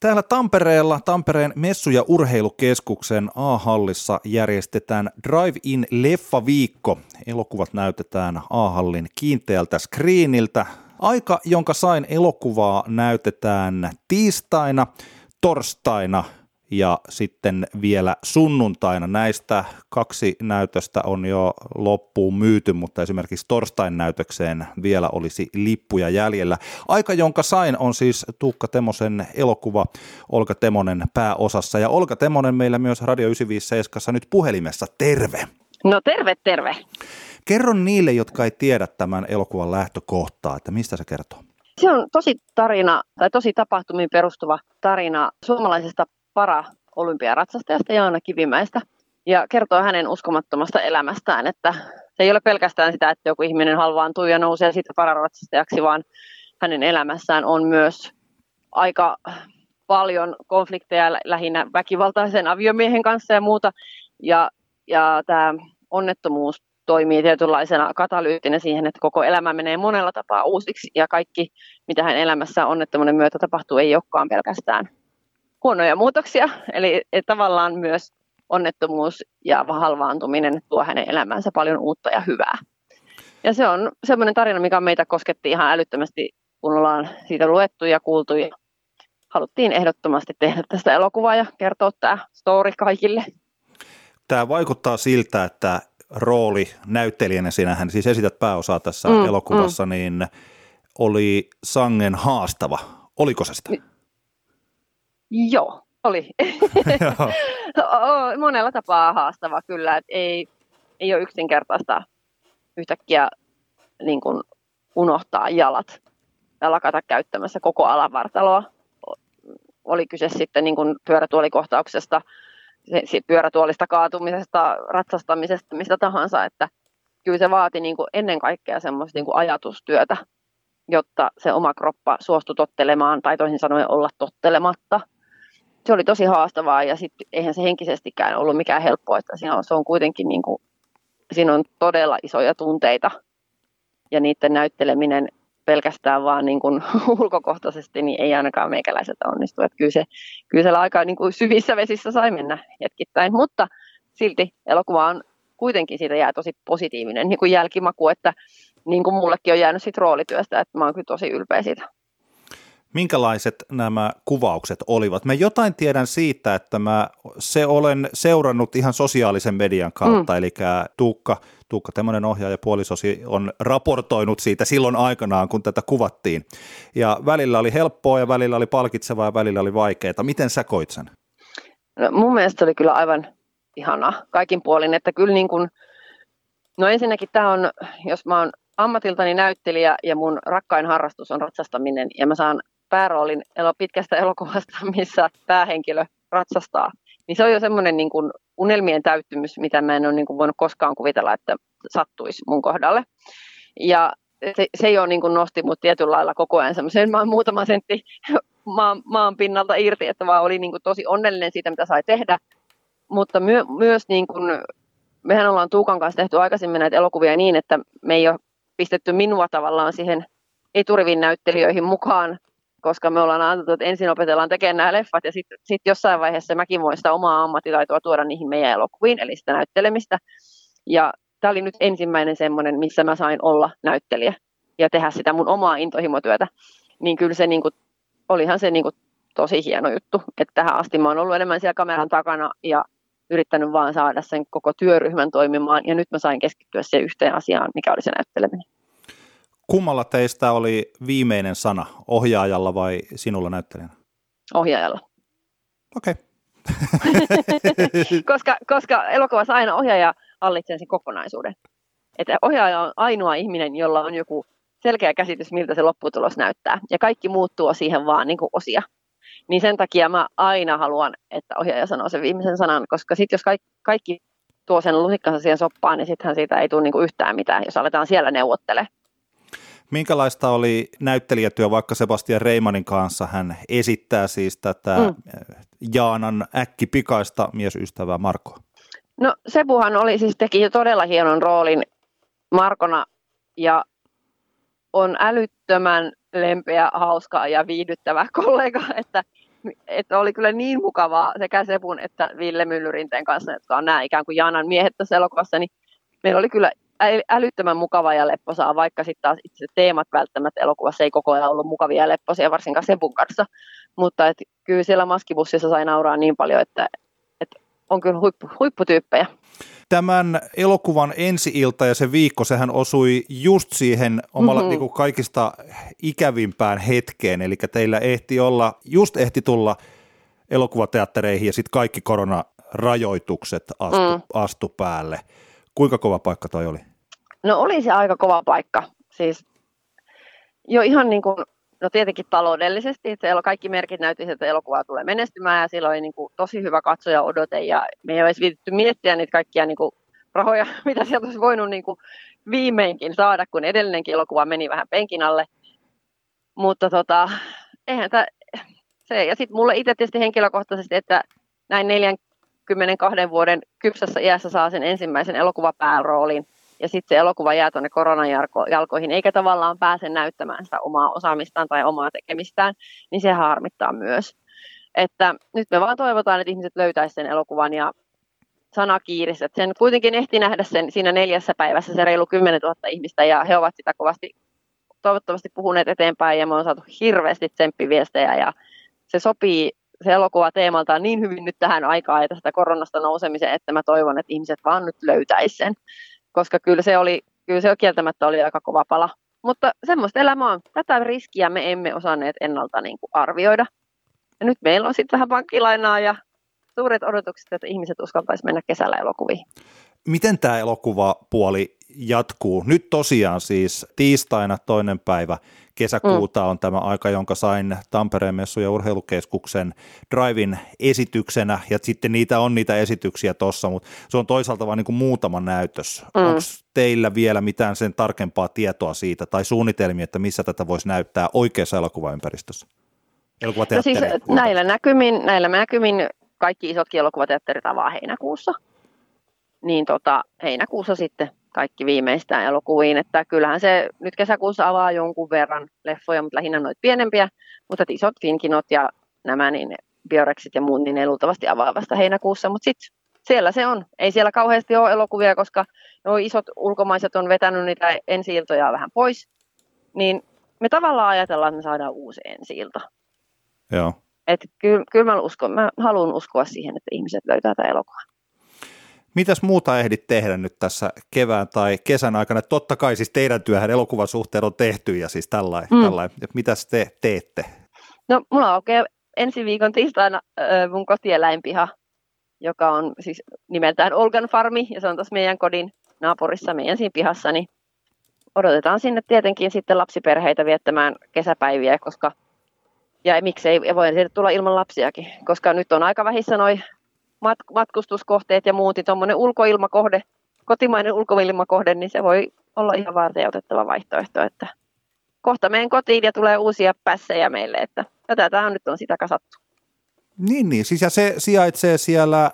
Täällä Tampereella Tampereen messu- ja urheilukeskuksen A-hallissa järjestetään Drive-in leffaviikko. Elokuvat näytetään A-hallin kiinteältä screeniltä. Aika, jonka sain elokuvaa, näytetään tiistaina, torstaina ja sitten vielä sunnuntaina. Näistä kaksi näytöstä on jo loppuun myyty, mutta esimerkiksi torstain näytökseen vielä olisi lippuja jäljellä. Aika, jonka sain, on siis Tuukka Temosen elokuva Olka Temonen pääosassa. Ja Olka Temonen meillä myös Radio 957 nyt puhelimessa. Terve! No terve, terve. Kerro niille, jotka ei tiedä tämän elokuvan lähtökohtaa, että mistä se kertoo. Se on tosi tarina, tai tosi tapahtumiin perustuva tarina suomalaisesta para-olympiaratsastajasta Jaana Kivimäestä ja kertoo hänen uskomattomasta elämästään, että se ei ole pelkästään sitä, että joku ihminen halvaantuu ja nousee siitä pararatsastajaksi, vaan hänen elämässään on myös aika paljon konflikteja lähinnä väkivaltaisen aviomiehen kanssa ja muuta. Ja, ja tämä onnettomuus toimii tietynlaisena katalyyttinä siihen, että koko elämä menee monella tapaa uusiksi ja kaikki, mitä hän elämässä onnettomuuden myötä tapahtuu, ei olekaan pelkästään huonoja muutoksia. Eli tavallaan myös onnettomuus ja halvaantuminen tuo hänen elämäänsä paljon uutta ja hyvää. Ja se on semmoinen tarina, mikä meitä kosketti ihan älyttömästi, kun ollaan siitä luettu ja kuultu. Ja haluttiin ehdottomasti tehdä tästä elokuvaa ja kertoa tämä story kaikille. Tämä vaikuttaa siltä, että rooli näyttelijänä, sinähän siis esität pääosaa tässä mm, elokuvassa, mm. niin oli sangen haastava. Oliko se sitä? Joo, oli. Monella tapaa haastava kyllä, että ei, ei ole yksinkertaista yhtäkkiä niin kuin unohtaa jalat ja lakata käyttämässä koko alavartaloa. Oli kyse sitten niin kuin pyörätuolikohtauksesta, pyörätuolista kaatumisesta, ratsastamisesta, mistä tahansa, että kyllä se vaati niin kuin ennen kaikkea semmoista niin kuin ajatustyötä, jotta se oma kroppa suostui tottelemaan tai toisin sanoen olla tottelematta – se oli tosi haastavaa ja sitten eihän se henkisestikään ollut mikään helppoa, että siinä on, se on kuitenkin niin kuin, siinä on todella isoja tunteita ja niiden näytteleminen pelkästään vaan niin kuin ulkokohtaisesti, niin ei ainakaan meikäläiseltä onnistu. Että kyllä, se, kyllä siellä aika niin kuin syvissä vesissä sai mennä hetkittäin, mutta silti elokuva on kuitenkin siitä jää tosi positiivinen niin kuin jälkimaku, että niin kuin mullekin on jäänyt siitä roolityöstä, että mä oon kyllä tosi ylpeä siitä. Minkälaiset nämä kuvaukset olivat? Mä jotain tiedän siitä, että mä se olen seurannut ihan sosiaalisen median kautta, mm. eli Tuukka, Tuukka tämmöinen ohjaaja puolisosi on raportoinut siitä silloin aikanaan, kun tätä kuvattiin. Ja välillä oli helppoa ja välillä oli palkitsevaa ja välillä oli vaikeaa. Miten sä koit sen? No, mun mielestä oli kyllä aivan ihana kaikin puolin, että kyllä niin kuin, no ensinnäkin tämä on, jos mä oon ammatiltani näyttelijä ja mun rakkain harrastus on ratsastaminen ja mä saan pääroolin pitkästä elokuvasta, missä päähenkilö ratsastaa, niin se on jo semmoinen niin kuin unelmien täyttymys, mitä mä en ole niin kuin voinut koskaan kuvitella, että sattuisi mun kohdalle. Ja se, se jo niin kuin nosti mut tietyllä lailla koko ajan semmoisen maan muutama sentti maan, maan pinnalta irti, että vaan oli niin kuin tosi onnellinen siitä, mitä sai tehdä. Mutta my, myös niin kuin, mehän ollaan Tuukan kanssa tehty aikaisemmin näitä elokuvia niin, että me ei ole pistetty minua tavallaan siihen eturivin näyttelijöihin mukaan, koska me ollaan annettu, että ensin opetellaan tekemään nämä leffat ja sitten sit jossain vaiheessa mäkin voin sitä omaa ammattitaitoa tuoda niihin meidän elokuviin, eli sitä näyttelemistä. Ja tämä oli nyt ensimmäinen semmoinen, missä mä sain olla näyttelijä ja tehdä sitä mun omaa intohimotyötä. Niin kyllä se niin kuin, olihan se niin kuin tosi hieno juttu, että tähän asti mä oon ollut enemmän siellä kameran takana ja yrittänyt vaan saada sen koko työryhmän toimimaan ja nyt mä sain keskittyä siihen yhteen asiaan, mikä oli se näytteleminen. Kummalla teistä oli viimeinen sana, ohjaajalla vai sinulla näyttelijänä? Ohjaajalla. Okei. Okay. koska, koska elokuvassa aina ohjaaja hallitsee sen kokonaisuuden. Että ohjaaja on ainoa ihminen, jolla on joku selkeä käsitys, miltä se lopputulos näyttää. Ja kaikki muuttuu siihen vaan niin kuin osia. Niin sen takia mä aina haluan, että ohjaaja sanoo sen viimeisen sanan, koska sitten jos kaikki, kaikki tuo sen lusikkansa siihen soppaan, niin sittenhän siitä ei tule niin kuin yhtään mitään, jos aletaan siellä neuvottelemaan. Minkälaista oli näyttelijätyö vaikka Sebastian Reimanin kanssa? Hän esittää siis tätä mm. Jaanan äkkipikaista miesystävää Markoa. No Sebuhan oli siis teki todella hienon roolin Markona ja on älyttömän lempeä, hauska ja viihdyttävä kollega, että että oli kyllä niin mukavaa sekä Sepun että Ville Myllyrinteen kanssa, jotka on nämä ikään kuin Jaanan miehet tässä elokuvassa, niin meillä oli kyllä älyttömän mukava ja lepposaa, vaikka sitten taas itse teemat välttämättä elokuvassa ei koko ajan ollut mukavia ja lepposia, varsinkaan Sepun kanssa. Mutta et, kyllä siellä maskibussissa sai nauraa niin paljon, että, että on kyllä huippu, huipputyyppejä. Tämän elokuvan ensi-ilta ja se viikko, sehän osui just siihen omalla mm-hmm. niin kaikista ikävimpään hetkeen, eli teillä ehti olla, just ehti tulla elokuvateattereihin ja sitten kaikki koronarajoitukset astu, mm. astu päälle. Kuinka kova paikka toi oli? No oli se aika kova paikka. Siis jo ihan niin kuin, no tietenkin taloudellisesti, että kaikki merkit näytti, että elokuva tulee menestymään ja siellä oli niin kuin tosi hyvä katsoja odote ja me ei olisi viitetty miettiä niitä kaikkia niin kuin rahoja, mitä sieltä olisi voinut niin kuin viimeinkin saada, kun edellinenkin elokuva meni vähän penkin alle. Mutta tota, eihän tämä, se, ja sitten mulle itse tietysti henkilökohtaisesti, että näin 42 vuoden kypsässä iässä saa sen ensimmäisen elokuvapääroolin, ja sitten se elokuva jää tuonne koronan jalkoihin, eikä tavallaan pääse näyttämään sitä omaa osaamistaan tai omaa tekemistään, niin se harmittaa myös. Että nyt me vaan toivotaan, että ihmiset löytäisivät sen elokuvan ja sana kiirissä. Että sen kuitenkin ehti nähdä sen siinä neljässä päivässä se reilu 10 000 ihmistä ja he ovat sitä kovasti toivottavasti puhuneet eteenpäin ja me on saatu hirveästi tsemppiviestejä ja se sopii se elokuva teemaltaan niin hyvin nyt tähän aikaan ja tästä koronasta nousemiseen, että mä toivon, että ihmiset vaan nyt löytäisi sen koska kyllä se, oli, kyllä se kieltämättä oli aika kova pala. Mutta semmoista elämää on. Tätä riskiä me emme osanneet ennalta niin kuin arvioida. Ja nyt meillä on sitten vähän pankkilainaa ja suuret odotukset, että ihmiset uskaltaisivat mennä kesällä elokuviin. Miten tämä elokuvapuoli jatkuu? Nyt tosiaan siis tiistaina toinen päivä kesäkuuta on tämä aika, jonka sain Tampereen messu- ja urheilukeskuksen Drivin esityksenä, ja sitten niitä on niitä esityksiä tuossa, mutta se on toisaalta vain niin muutama näytös. Mm. Onko teillä vielä mitään sen tarkempaa tietoa siitä tai suunnitelmia, että missä tätä voisi näyttää oikeassa elokuvaympäristössä? No siis näillä näkymin, näillä näkymin kaikki isotkin elokuvateatterit avaa heinäkuussa. Niin tota, heinäkuussa sitten kaikki viimeistään elokuviin, että kyllähän se nyt kesäkuussa avaa jonkun verran leffoja, mutta lähinnä noita pienempiä, mutta isot Finkinot ja nämä niin Biorexit ja muut, niin ne luultavasti avaa vasta heinäkuussa, mutta sitten siellä se on. Ei siellä kauheasti ole elokuvia, koska nuo isot ulkomaiset on vetänyt niitä ensi vähän pois, niin me tavallaan ajatellaan, että me saadaan uusi ensi Joo. Että kyllä, kyllä mä, uskon, mä haluan uskoa siihen, että ihmiset löytää tätä elokuvaa. Mitäs muuta ehdit tehdä nyt tässä kevään tai kesän aikana? Totta kai siis teidän työhän elokuvan suhteen on tehty ja siis tällainen. Mm. tällainen. Mitäs te teette? No mulla aukeaa ensi viikon tiistaina äh, mun kotieläinpiha, joka on siis nimeltään Olgan Farmi ja se on tuossa meidän kodin naapurissa meidän siinä pihassa, niin odotetaan sinne tietenkin sitten lapsiperheitä viettämään kesäpäiviä, koska ja miksei voi tulla ilman lapsiakin, koska nyt on aika vähissä noin mat- matkustuskohteet ja muut, tuommoinen ulkoilmakohde, kotimainen ulkoilmakohde, niin se voi olla ihan varteutettava vaihtoehto, että kohta menen kotiin ja tulee uusia pässejä meille, että tätä tämä nyt on sitä kasattu. Niin, niin. Siis ja se sijaitsee siellä...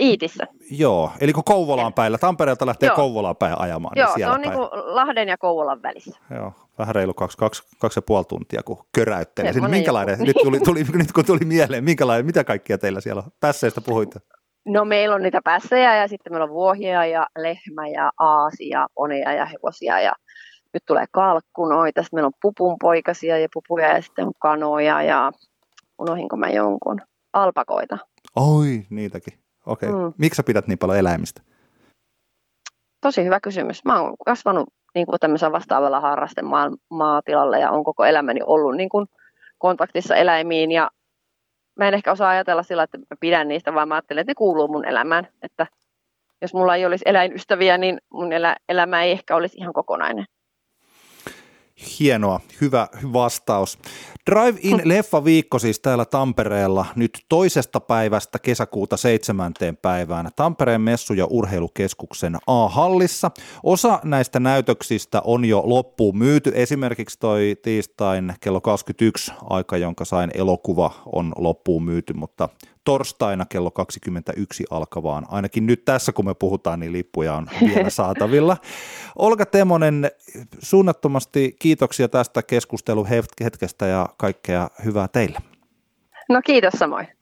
Iitissä. Joo, eli kun Kouvolaan päin, Tampereelta lähtee Joo. Kouvolaan päin ajamaan. Niin Joo, niin se on niin kuin Lahden ja Kouvolan välissä. Joo, vähän reilu kaksi, kaksi, kaksi ja puoli tuntia, kun köräyttelee. Siis minkälainen, nyt, tuli, tuli, nyt kun tuli mieleen, minkälainen, mitä kaikkia teillä siellä on? Pässeistä puhuitte. No meillä on niitä pässejä ja sitten meillä on vuohia ja lehmä ja aasia, poneja ja hevosia ja nyt tulee kalkkunoita, sitten meillä on pupunpoikasia ja pupuja ja sitten on kanoja ja unohinko mä jonkun, alpakoita. Oi, niitäkin. Okei. Okay. Mm. Miksi sä pidät niin paljon eläimistä? Tosi hyvä kysymys. Mä oon kasvanut niin kuin tämmöisen vastaavalla harrasten maatilalla ja on koko elämäni ollut niin kuin kontaktissa eläimiin ja mä en ehkä osaa ajatella sillä, että mä pidän niistä, vaan mä ajattelen, että ne kuuluu mun elämään. Että jos mulla ei olisi eläinystäviä, niin mun elä, elämä ei ehkä olisi ihan kokonainen. Hienoa, hyvä vastaus. Drive-in leffa viikko siis täällä Tampereella nyt toisesta päivästä kesäkuuta seitsemänteen päivään Tampereen messu- ja urheilukeskuksen A-hallissa. Osa näistä näytöksistä on jo loppuun myyty. Esimerkiksi toi tiistain kello 21 aika, jonka sain elokuva on loppuun myyty, mutta torstaina kello 21 alkavaan. Ainakin nyt tässä, kun me puhutaan, niin lippuja on vielä saatavilla. Olga Temonen, suunnattomasti kiitoksia tästä keskusteluhetkestä ja kaikkea hyvää teille. No kiitos samoin.